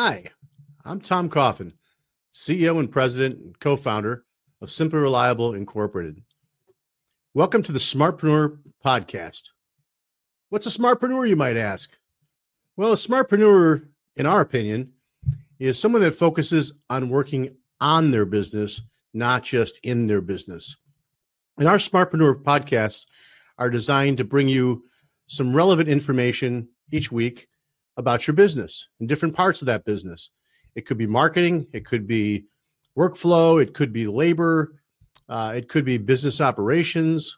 Hi, I'm Tom Coffin, CEO and President and co founder of Simply Reliable Incorporated. Welcome to the Smartpreneur Podcast. What's a smartpreneur, you might ask? Well, a smartpreneur, in our opinion, is someone that focuses on working on their business, not just in their business. And our Smartpreneur podcasts are designed to bring you some relevant information each week about your business and different parts of that business. It could be marketing, it could be workflow, it could be labor, uh, it could be business operations,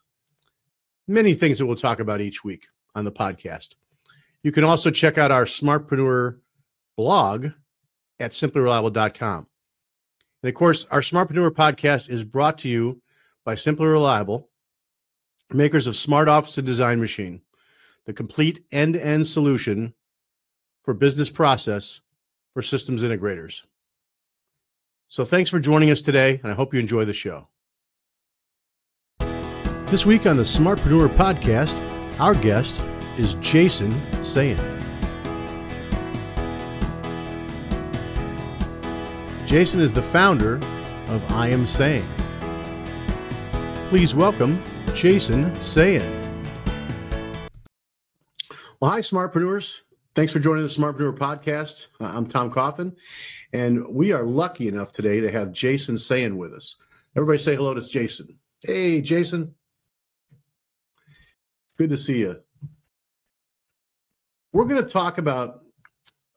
many things that we'll talk about each week on the podcast. You can also check out our Smartpreneur blog at simplyreliable.com. And of course, our Smartpreneur podcast is brought to you by Simply Reliable, makers of Smart Office and Design Machine, the complete end to end solution for business process for systems integrators. So thanks for joining us today, and I hope you enjoy the show. This week on the Smartpreneur podcast, our guest is Jason Sayen. Jason is the founder of I Am Sayen. Please welcome Jason Sayen. Well, hi, Smartpreneurs. Thanks for joining the Smartpreneur podcast. Uh, I'm Tom Coffin, and we are lucky enough today to have Jason Sayen with us. Everybody say hello to Jason. Hey, Jason. Good to see you. We're going to talk about.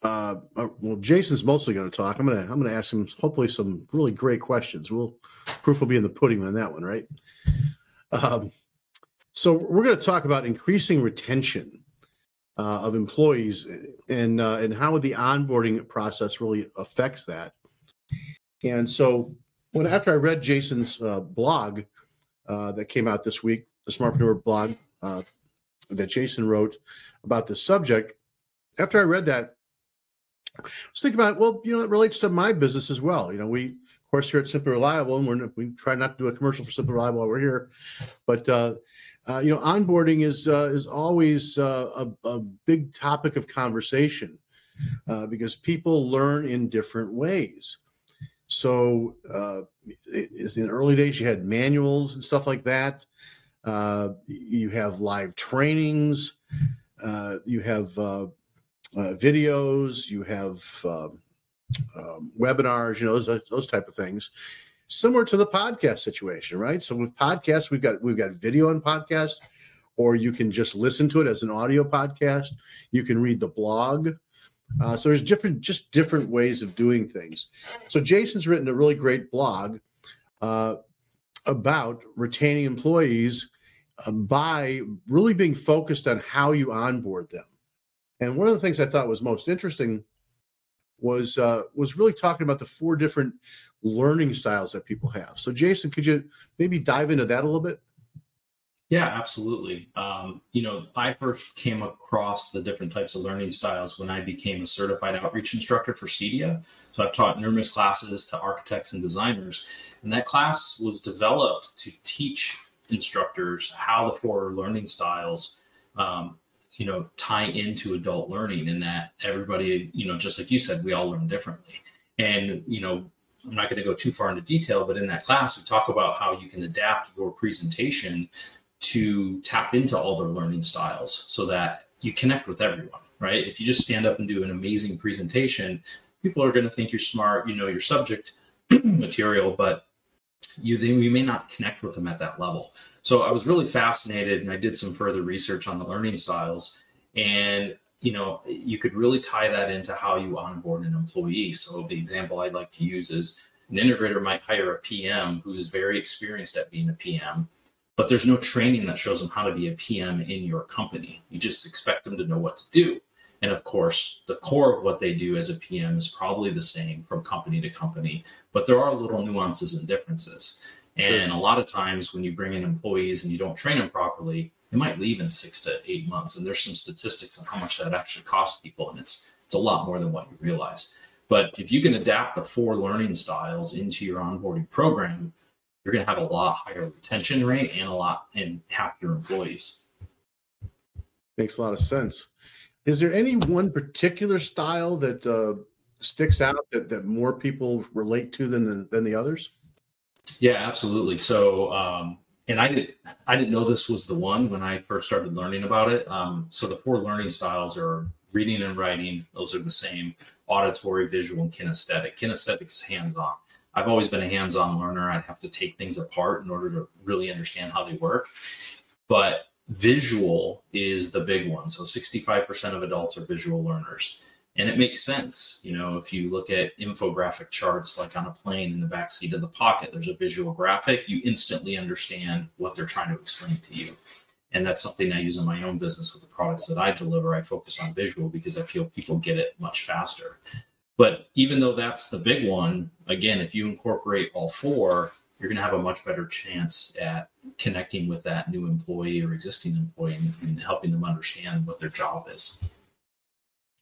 Uh, uh, well, Jason's mostly going to talk. I'm going to I'm going to ask him hopefully some really great questions. We'll proof will be in the pudding on that one, right? Um, so we're going to talk about increasing retention uh, of employees and uh, and how the onboarding process really affects that. And so, when after I read Jason's uh, blog uh, that came out this week, the Smartpreneur blog uh, that Jason wrote about this subject, after I read that, I was thinking about well, you know, it relates to my business as well. You know, we of course here at Simply Reliable, and we try not to do a commercial for Simply Reliable while we're here, but uh, you know, onboarding is uh, is always uh, a, a, big topic of conversation uh, because people learn in different ways. So, uh, in early days, you had manuals and stuff like that. You have live trainings. you have videos. You have um, um, webinars. You know those those type of things similar to the podcast situation, right? So with podcasts, we've got we've got video and podcast, or you can just listen to it as an audio podcast. You can read the blog. Uh, so there's different just different ways of doing things. So Jason's written a really great blog uh, about retaining employees uh, by really being focused on how you onboard them. And one of the things I thought was most interesting was uh, was really talking about the four different learning styles that people have. So, Jason, could you maybe dive into that a little bit? Yeah, absolutely. Um, you know, I first came across the different types of learning styles when I became a certified outreach instructor for CEDIA. So I've taught numerous classes to architects and designers, and that class was developed to teach instructors how the four learning styles, um, you know, tie into adult learning, and that everybody, you know, just like you said, we all learn differently. And you know, I'm not going to go too far into detail, but in that class, we talk about how you can adapt your presentation to tap into all their learning styles so that you connect with everyone, right? If you just stand up and do an amazing presentation, people are going to think you're smart, you know your subject material, but you then we may not connect with them at that level. So I was really fascinated and I did some further research on the learning styles and you know, you could really tie that into how you onboard an employee. So the example I'd like to use is an integrator might hire a PM who is very experienced at being a PM, but there's no training that shows them how to be a PM in your company. You just expect them to know what to do. And of course, the core of what they do as a PM is probably the same from company to company, but there are little nuances and differences. Sure. And a lot of times when you bring in employees and you don't train them properly, they might leave in six to eight months. And there's some statistics on how much that actually costs people, and it's it's a lot more than what you realize. But if you can adapt the four learning styles into your onboarding program, you're going to have a lot higher retention rate and a lot and happier employees. Makes a lot of sense. Is there any one particular style that uh, sticks out that, that more people relate to than the, than the others? Yeah, absolutely. So, um, and I didn't, I didn't know this was the one when I first started learning about it. Um, so the four learning styles are reading and writing; those are the same. Auditory, visual, and kinesthetic. Kinesthetic is hands-on. I've always been a hands-on learner. I'd have to take things apart in order to really understand how they work. But visual is the big one. So 65% of adults are visual learners. And it makes sense. You know, if you look at infographic charts, like on a plane in the back seat of the pocket, there's a visual graphic, you instantly understand what they're trying to explain to you. And that's something I use in my own business with the products that I deliver. I focus on visual because I feel people get it much faster. But even though that's the big one, again, if you incorporate all four, you're going to have a much better chance at connecting with that new employee or existing employee and, and helping them understand what their job is.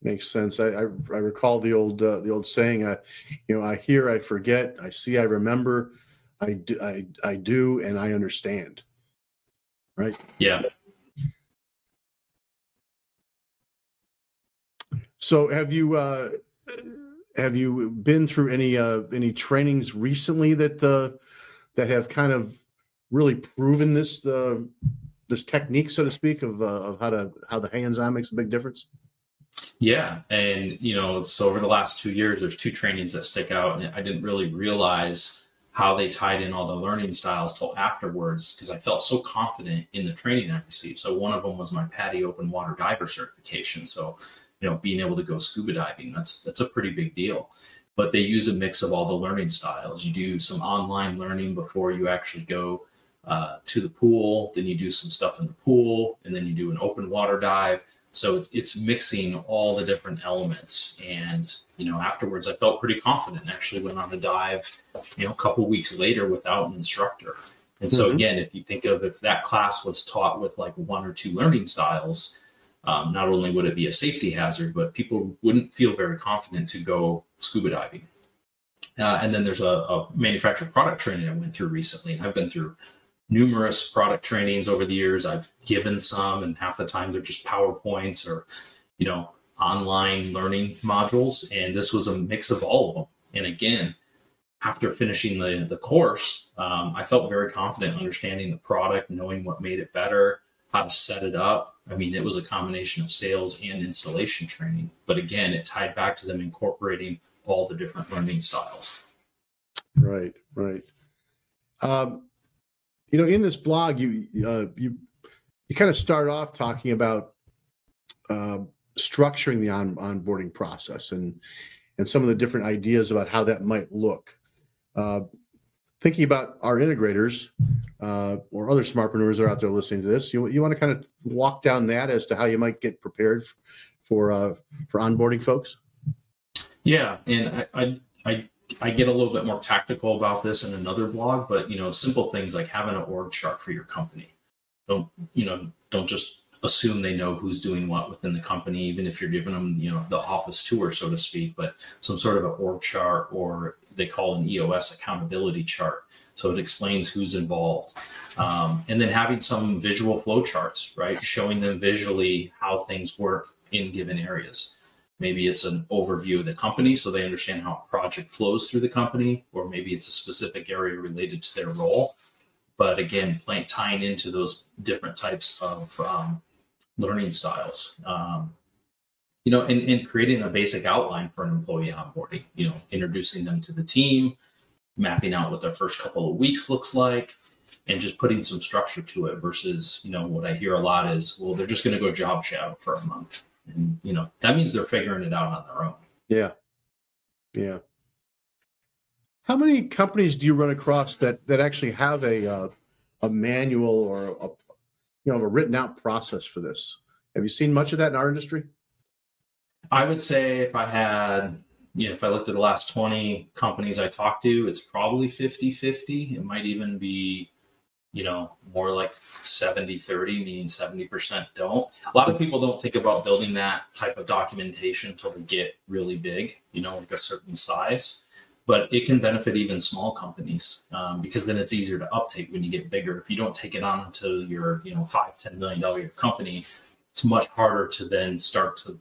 Makes sense. I I, I recall the old uh, the old saying. Uh, you know, I hear, I forget, I see, I remember, I do, I I do, and I understand. Right. Yeah. So, have you uh, have you been through any uh, any trainings recently that uh, that have kind of really proven this uh, this technique, so to speak, of uh, of how to how the hands on makes a big difference? Yeah, and you know, so over the last two years, there's two trainings that stick out, and I didn't really realize how they tied in all the learning styles till afterwards because I felt so confident in the training I received. So one of them was my PADI open water diver certification. So, you know, being able to go scuba diving, that's that's a pretty big deal. But they use a mix of all the learning styles. You do some online learning before you actually go uh, to the pool. Then you do some stuff in the pool, and then you do an open water dive. So it's, it's mixing all the different elements. And, you know, afterwards I felt pretty confident and actually went on a dive, you know, a couple weeks later without an instructor. And so Mhm. again, if you think of if that class was taught with like one or two learning styles, um, not only would it be a safety hazard, but people wouldn't feel very confident to go scuba diving. Uh, and then there's a, a manufactured product training I went through recently, and I've been through numerous product trainings over the years. I've given some, and half the time they're just PowerPoints or, you know, online learning modules. And this was a mix of all of them. And again, after finishing the, the course, um, I felt very confident understanding the product, knowing what made it better, how to set it up. I mean, it was a combination of sales and installation training. But again, it tied back to them incorporating all the different learning styles. Right, right. Um, you know, in this blog, you uh, you you kind of start off talking about uh, structuring the on onboarding process and and some of the different ideas about how that might look. Uh, thinking about our integrators uh, or other smartpreneurs that are out there listening to this, you you want to kind of walk down that as to how you might get prepared for uh, for onboarding folks. Yeah, and I, I I I get a little bit more tactical about this in another blog, but you know, simple things like having an org chart for your company. Don't you know? Don't just assume they know who's doing what within the company, even if you're giving them you know the office tour, so to speak. But some sort of an org chart, or they call an EOS accountability chart. So it explains who's involved, um, and then having some visual flow charts, right, showing them visually how things work in given areas. Maybe it's an overview of the company so they understand how a project flows through the company, or maybe it's a specific area related to their role. But again, playing, tying into those different types of um, learning styles, um, you know, and, and creating a basic outline for an employee onboarding, you know, introducing them to the team, mapping out what their first couple of weeks looks like, and just putting some structure to it versus, you know, what I hear a lot is, well, they're just going to go job shadow for a month and you know that means they're figuring it out on their own Yeah, yeah. How many companies do you run across that that actually have a uh, a manual or a you know a written out process for this? Have you seen much of that in our industry? i would say if i had you know if i looked at the last 20 companies i talked to it's probably 50 50 it might even be you know more like 70 30 meaning 70% don't. A lot of people don't think about building that type of documentation until they get really big you know like a certain size. But it can benefit even small companies um, because then it's easier to uptake when you get bigger. If you don't take it on until you're you know five ten million dollar company it's much harder to then start to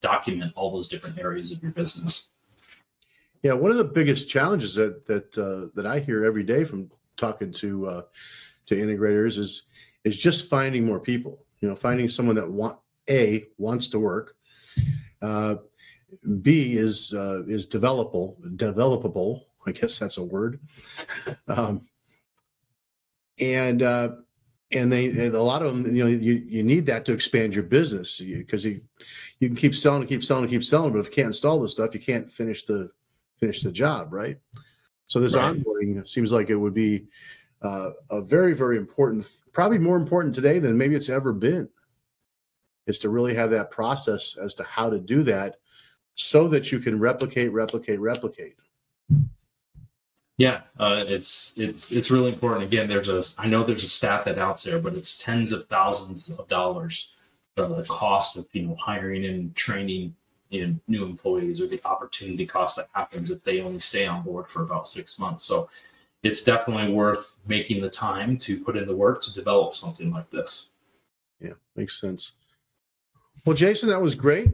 document all those different areas of your business. Yeah, one of the biggest challenges that that uh, that I hear every day from talking to uh, to integrators is is just finding more people. You know, finding someone that want a wants to work. Uh, B is uh, is developable, developable. I guess that's a word. Um, and uh, and they and a lot of them, you know, you, you need that to expand your business because you, you can keep selling, keep selling, keep selling, but if you can't install the stuff, you can't finish the finish the job, right? So this Right. onboarding seems like it would be uh, a very very important, probably more important today than maybe it's ever been. Is to really have that process as to how to do that, so that you can replicate, replicate, replicate. Yeah, uh, it's it's it's really important. Again, there's a I know there's a stat that out there, but it's tens of thousands of dollars the cost of you know hiring and training in new employees or the opportunity cost that happens if they only stay on board for about six months. So it's definitely worth making the time to put in the work to develop something like this. Yeah, makes sense. Well, Jason, that was great.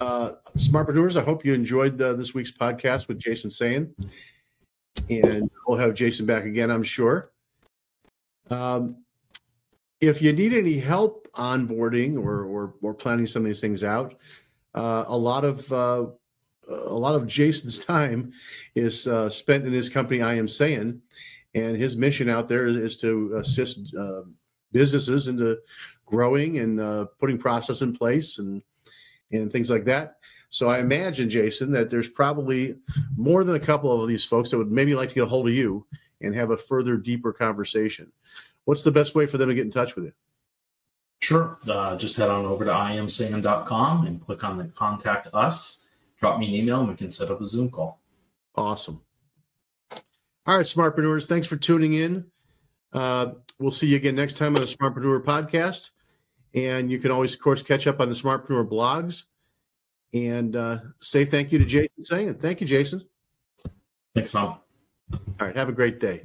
Uh, Smartpreneurs, I hope you enjoyed uh, this week's podcast with Jason Sayen. And we'll have Jason back again, I'm sure. Um, if you need any help onboarding or, or, or planning some of these things out, uh, a lot of uh, a lot of Jason's time is uh, spent in his company. I Am Sayen, and his mission out there is, to assist uh, businesses into growing and uh, putting process in place and and things like that. So I imagine, Jason, that there's probably more than a couple of these folks that would maybe like to get a hold of you and have a further, deeper conversation. What's the best way for them to get in touch with you? Sure. Uh, just head on over to iamsayen.com and click on the contact us. Drop me an email and we can set up a Zoom call. Awesome. All right, Smartpreneurs, thanks for tuning in. Uh, we'll see you again next time on the Smartpreneur podcast. And you can always, of course, catch up on the Smartpreneur blogs and uh, say thank you to Jason Sayen. Thank you, Jason. Thanks, Tom. All right, have a great day.